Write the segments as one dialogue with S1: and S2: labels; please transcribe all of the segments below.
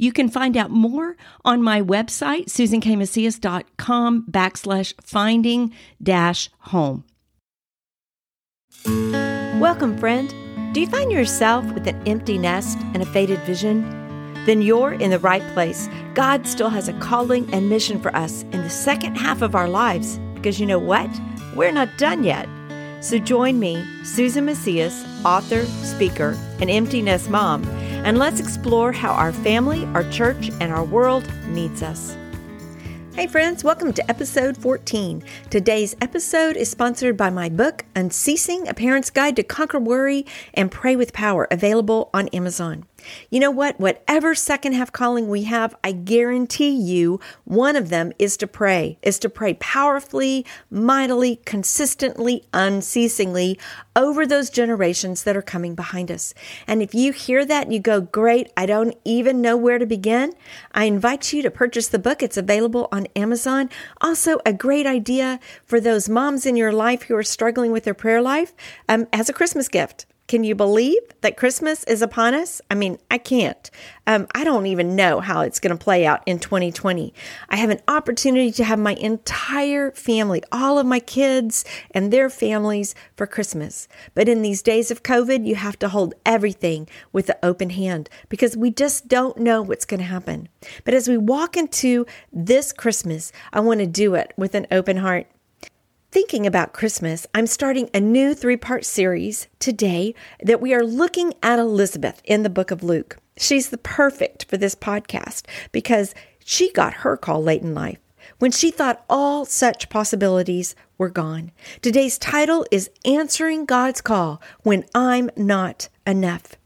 S1: You can find out more on my website, susankmacias.com backslash finding dash home.
S2: Welcome, friend. Do you find yourself with an empty nest and a faded vision? Then you're in the right place. God still has a calling and mission for us in the second half of our lives because you know what? We're not done yet. So join me, Susan Macias, author, speaker, and empty nest mom and let's explore how our family, our church, and our world needs us. Hey, friends, welcome to episode 14. Today's episode is sponsored by my book, Unceasing A Parent's Guide to Conquer Worry and Pray with Power, available on Amazon. You know what? Whatever second half calling we have, I guarantee you one of them is to pray, is to pray powerfully, mightily, consistently, unceasingly over those generations that are coming behind us. And if you hear that and you go, great, I don't even know where to begin, I invite you to purchase the book. It's available on Amazon. Also, a great idea for those moms in your life who are struggling with their prayer life um, as a Christmas gift. Can you believe that Christmas is upon us? I mean, I can't. Um, I don't even know how it's going to play out in 2020. I have an opportunity to have my entire family, all of my kids and their families for Christmas. But in these days of COVID, you have to hold everything with the open hand because we just don't know what's going to happen. But as we walk into this Christmas, I want to do it with an open heart. Thinking about Christmas, I'm starting a new three part series today that we are looking at Elizabeth in the book of Luke. She's the perfect for this podcast because she got her call late in life when she thought all such possibilities were gone. Today's title is Answering God's Call When I'm Not Enough.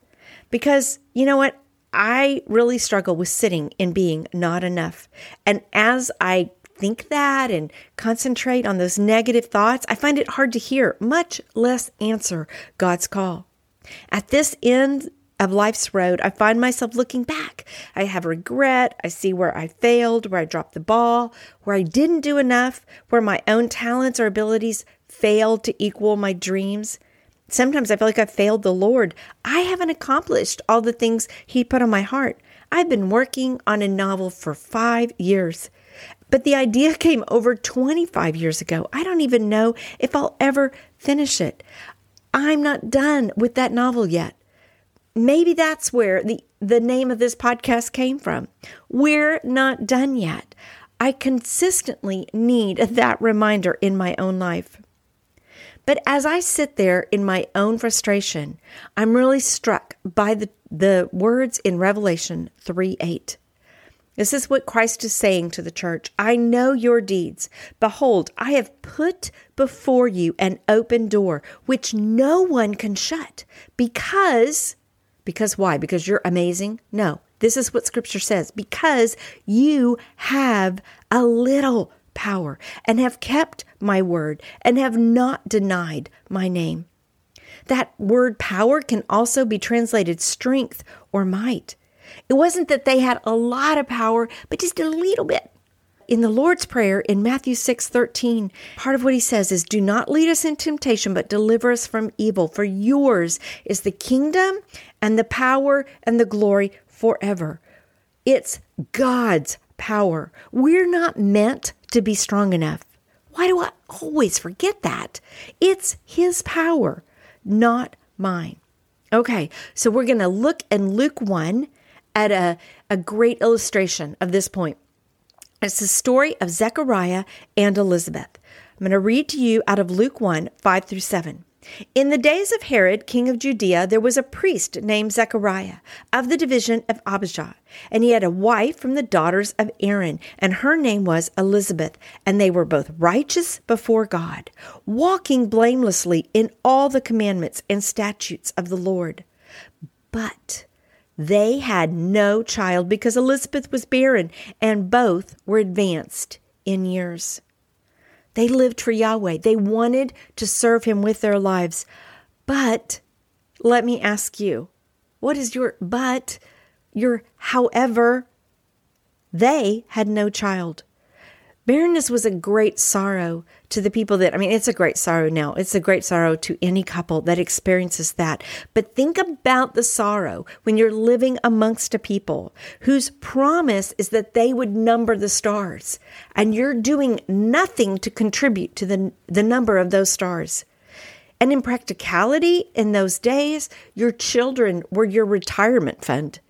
S2: Because you know what? I really struggle with sitting in being not enough. And as I think that and concentrate on those negative thoughts, I find it hard to hear, much less answer God's call. At this end of life's road, I find myself looking back. I have regret. I see where I failed, where I dropped the ball, where I didn't do enough, where my own talents or abilities failed to equal my dreams. Sometimes I feel like I've failed the Lord. I haven't accomplished all the things He put on my heart. I've been working on a novel for five years. But the idea came over 25 years ago. I don't even know if I'll ever finish it. I'm not done with that novel yet. Maybe that's where the, the name of this podcast came from. We're not done yet. I consistently need that reminder in my own life. But as I sit there in my own frustration, I'm really struck by the, the words in Revelation 3 8. This is what Christ is saying to the church. I know your deeds. Behold, I have put before you an open door, which no one can shut. Because, because why? Because you're amazing? No, this is what scripture says. Because you have a little power and have kept my word and have not denied my name. That word power can also be translated strength or might. It wasn't that they had a lot of power, but just a little bit. In the Lord's Prayer in Matthew 6 13, part of what he says is, Do not lead us in temptation, but deliver us from evil. For yours is the kingdom and the power and the glory forever. It's God's power. We're not meant to be strong enough. Why do I always forget that? It's His power, not mine. Okay, so we're going to look in Luke 1 at a, a great illustration of this point. It's the story of Zechariah and Elizabeth. I'm going to read to you out of Luke 1 5 through 7. In the days of Herod, king of Judea, there was a priest named Zechariah of the division of Abijah, and he had a wife from the daughters of Aaron, and her name was Elizabeth, and they were both righteous before God, walking blamelessly in all the commandments and statutes of the Lord. But They had no child because Elizabeth was barren and both were advanced in years. They lived for Yahweh. They wanted to serve Him with their lives. But let me ask you, what is your but? Your however, they had no child. Barrenness was a great sorrow to the people that, I mean, it's a great sorrow now. It's a great sorrow to any couple that experiences that. But think about the sorrow when you're living amongst a people whose promise is that they would number the stars and you're doing nothing to contribute to the, the number of those stars. And in practicality, in those days, your children were your retirement fund.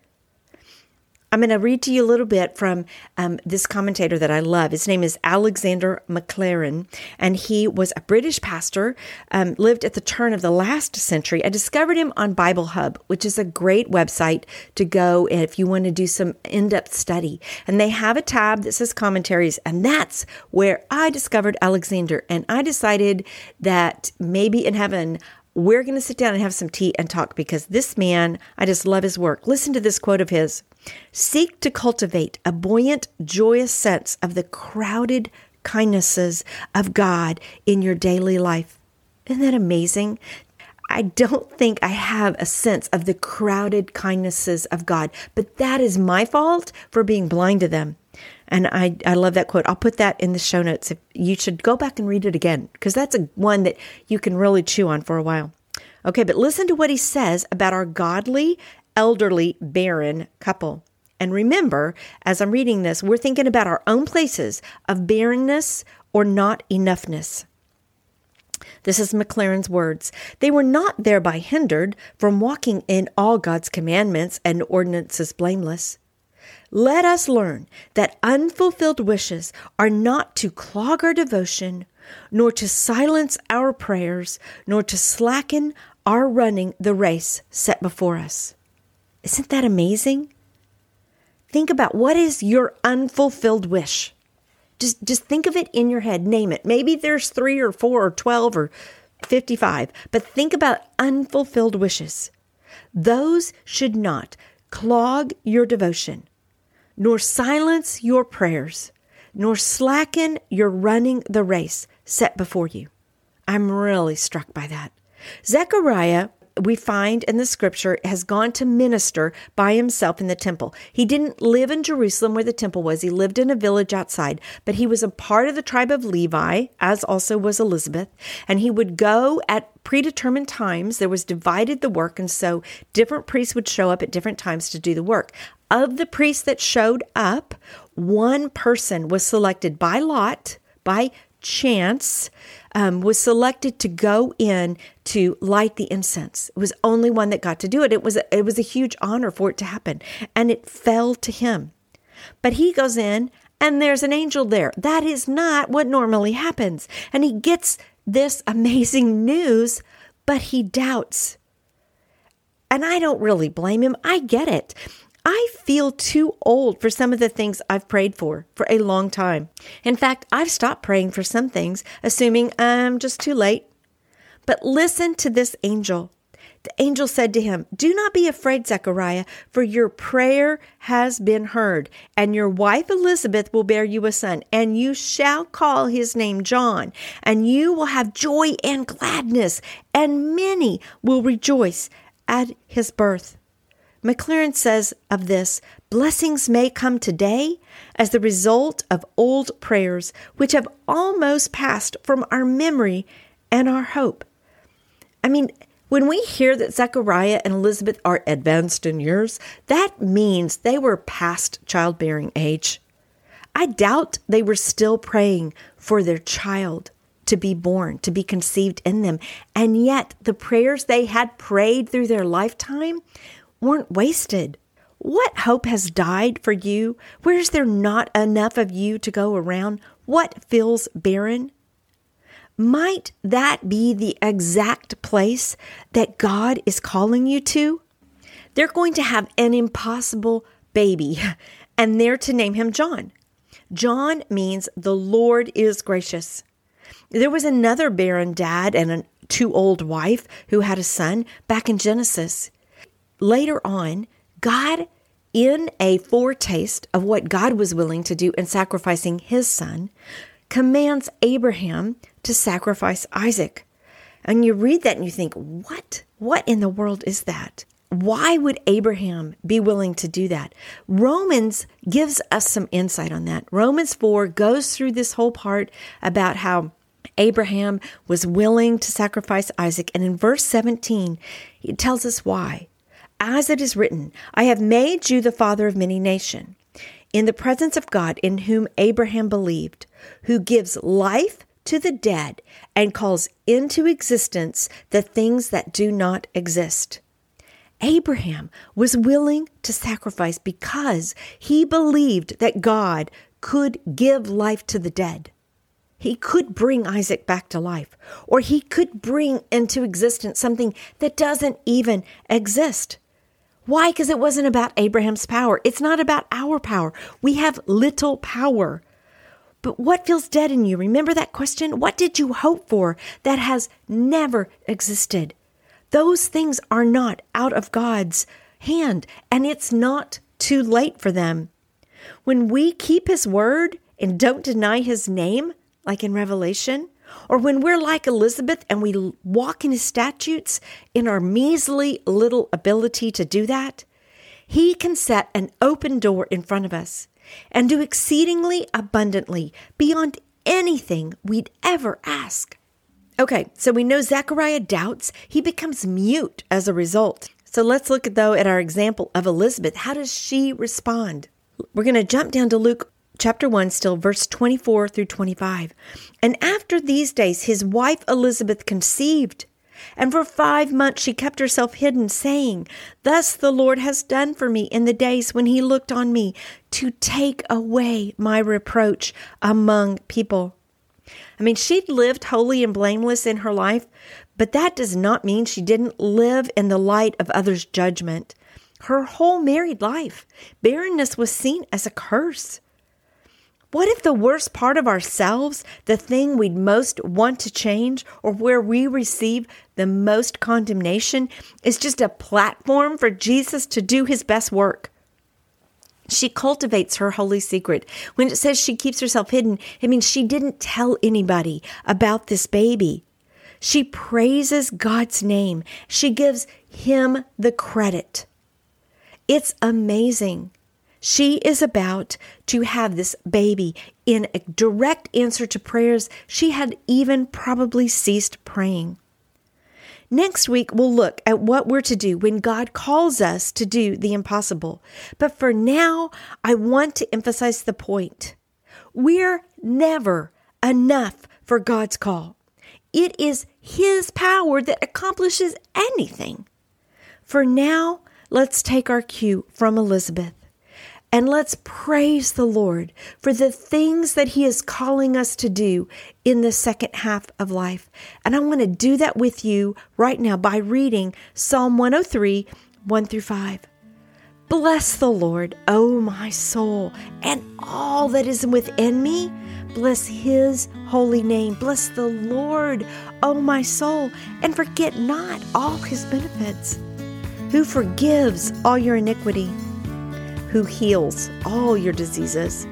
S2: I'm going to read to you a little bit from um, this commentator that I love. His name is Alexander Maclaren, and he was a British pastor, um, lived at the turn of the last century. I discovered him on Bible Hub, which is a great website to go if you want to do some in depth study. And they have a tab that says commentaries, and that's where I discovered Alexander. And I decided that maybe in heaven, we're going to sit down and have some tea and talk because this man, I just love his work. Listen to this quote of his. Seek to cultivate a buoyant, joyous sense of the crowded kindnesses of God in your daily life. Isn't that amazing? I don't think I have a sense of the crowded kindnesses of God, but that is my fault for being blind to them. And I, I love that quote. I'll put that in the show notes. If you should go back and read it again, because that's a one that you can really chew on for a while. Okay, but listen to what he says about our godly elderly, barren couple. And remember, as I'm reading this, we're thinking about our own places of barrenness or not enoughness. This is Maclaren's words. They were not thereby hindered from walking in all God's commandments and ordinances blameless. Let us learn that unfulfilled wishes are not to clog our devotion, nor to silence our prayers, nor to slacken our running the race set before us. Isn't that amazing? Think about what is your unfulfilled wish. Just just think of it in your head, name it. Maybe there's 3 or 4 or 12 or 55, but think about unfulfilled wishes. Those should not clog your devotion, nor silence your prayers, nor slacken your running the race set before you. I'm really struck by that. Zechariah we find in the scripture has gone to minister by himself in the temple. He didn't live in Jerusalem where the temple was. He lived in a village outside, but he was a part of the tribe of Levi, as also was Elizabeth, and he would go at predetermined times. There was divided the work, and so different priests would show up at different times to do the work. Of the priests that showed up, one person was selected by lot, by chance um, was selected to go in to light the incense. It was only one that got to do it. It was it was a huge honor for it to happen, and it fell to him. But he goes in, and there's an angel there. That is not what normally happens, and he gets this amazing news, but he doubts. And I don't really blame him. I get it. Feel too old for some of the things I've prayed for for a long time. In fact, I've stopped praying for some things, assuming I'm just too late. But listen to this angel. The angel said to him, Do not be afraid, Zechariah, for your prayer has been heard, and your wife Elizabeth will bear you a son, and you shall call his name John, and you will have joy and gladness, and many will rejoice at his birth. Maclaren says of this blessings may come today as the result of old prayers which have almost passed from our memory and our hope. I mean, when we hear that Zechariah and Elizabeth are advanced in years, that means they were past childbearing age. I doubt they were still praying for their child to be born, to be conceived in them. And yet, the prayers they had prayed through their lifetime weren't wasted. What hope has died for you? Where is there not enough of you to go around? What feels barren? Might that be the exact place that God is calling you to? They're going to have an impossible baby, and they're to name him John. John means the Lord is gracious. There was another barren dad and a too old wife who had a son back in Genesis. Later on, God, in a foretaste of what God was willing to do in sacrificing his son, commands Abraham to sacrifice Isaac. And you read that and you think, what? What in the world is that? Why would Abraham be willing to do that? Romans gives us some insight on that. Romans 4 goes through this whole part about how Abraham was willing to sacrifice Isaac. And in verse 17, it tells us why. As it is written, I have made you the father of many nations, in the presence of God in whom Abraham believed, who gives life to the dead and calls into existence the things that do not exist. Abraham was willing to sacrifice because he believed that God could give life to the dead. He could bring Isaac back to life, or he could bring into existence something that doesn't even exist. Why? Because it wasn't about Abraham's power. It's not about our power. We have little power. But what feels dead in you? Remember that question? What did you hope for that has never existed? Those things are not out of God's hand, and it's not too late for them. When we keep His word and don't deny His name, like in Revelation, or when we're like Elizabeth and we walk in His statutes in our measly little ability to do that, He can set an open door in front of us and do exceedingly abundantly beyond anything we'd ever ask. Okay, so we know Zechariah doubts. He becomes mute as a result. So let's look though at our example of Elizabeth. How does she respond? We're going to jump down to Luke chapter 1, still verse 24 through 25. And after these days, his wife Elizabeth conceived. And for five months she kept herself hidden, saying, Thus the Lord has done for me in the days when he looked on me to take away my reproach among people. I mean, she'd lived holy and blameless in her life, but that does not mean she didn't live in the light of others' judgment. Her whole married life, barrenness was seen as a curse. What if the worst part of ourselves, the thing we'd most want to change, or where we receive the most condemnation, is just a platform for Jesus to do his best work? She cultivates her holy secret. When it says she keeps herself hidden, it means she didn't tell anybody about this baby. She praises God's name. She gives him the credit. It's amazing. She is about to have this baby in a direct answer to prayers she had even probably ceased praying. Next week, we'll look at what we're to do when God calls us to do the impossible. But for now, I want to emphasize the point. We're never enough for God's call. It is His power that accomplishes anything. For now, let's take our cue from Elizabeth. And let's praise the Lord for the things that He is calling us to do in the second half of life. And I want to do that with you right now by reading Psalm 103, 1 through 5. Bless the Lord, O my soul, and all that is within me. Bless His holy name. Bless the Lord, O my soul, and forget not all His benefits, who forgives all your iniquity who heals all your diseases,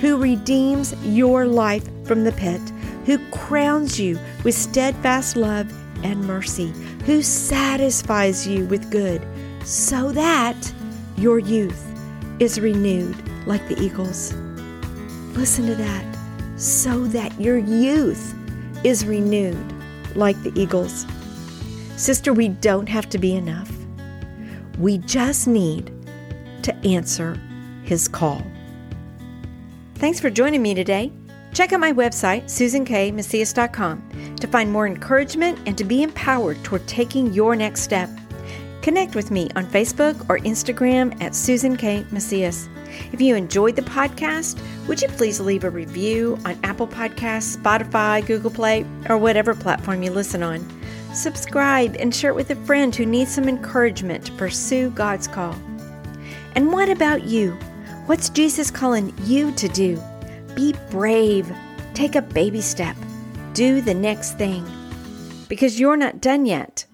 S2: who redeems your life from the pit, who crowns you with steadfast love and mercy, who satisfies you with good, so that your youth is renewed like the eagles. Listen to that. So that your youth is renewed like the eagles. Sister, we don't have to be enough. We just need to answer his call. Thanks for joining me today. Check out my website, susankmacias.com, to find more encouragement and to be empowered toward taking your next step. Connect with me on Facebook or Instagram at Susan K. Macias. If you enjoyed the podcast, would you please leave a review on Apple Podcasts, Spotify, Google Play, or whatever platform you listen on? Subscribe and share it with a friend who needs some encouragement to pursue God's call. And what about you? What's Jesus calling you to do? Be brave. Take a baby step. Do the next thing. Because you're not done yet.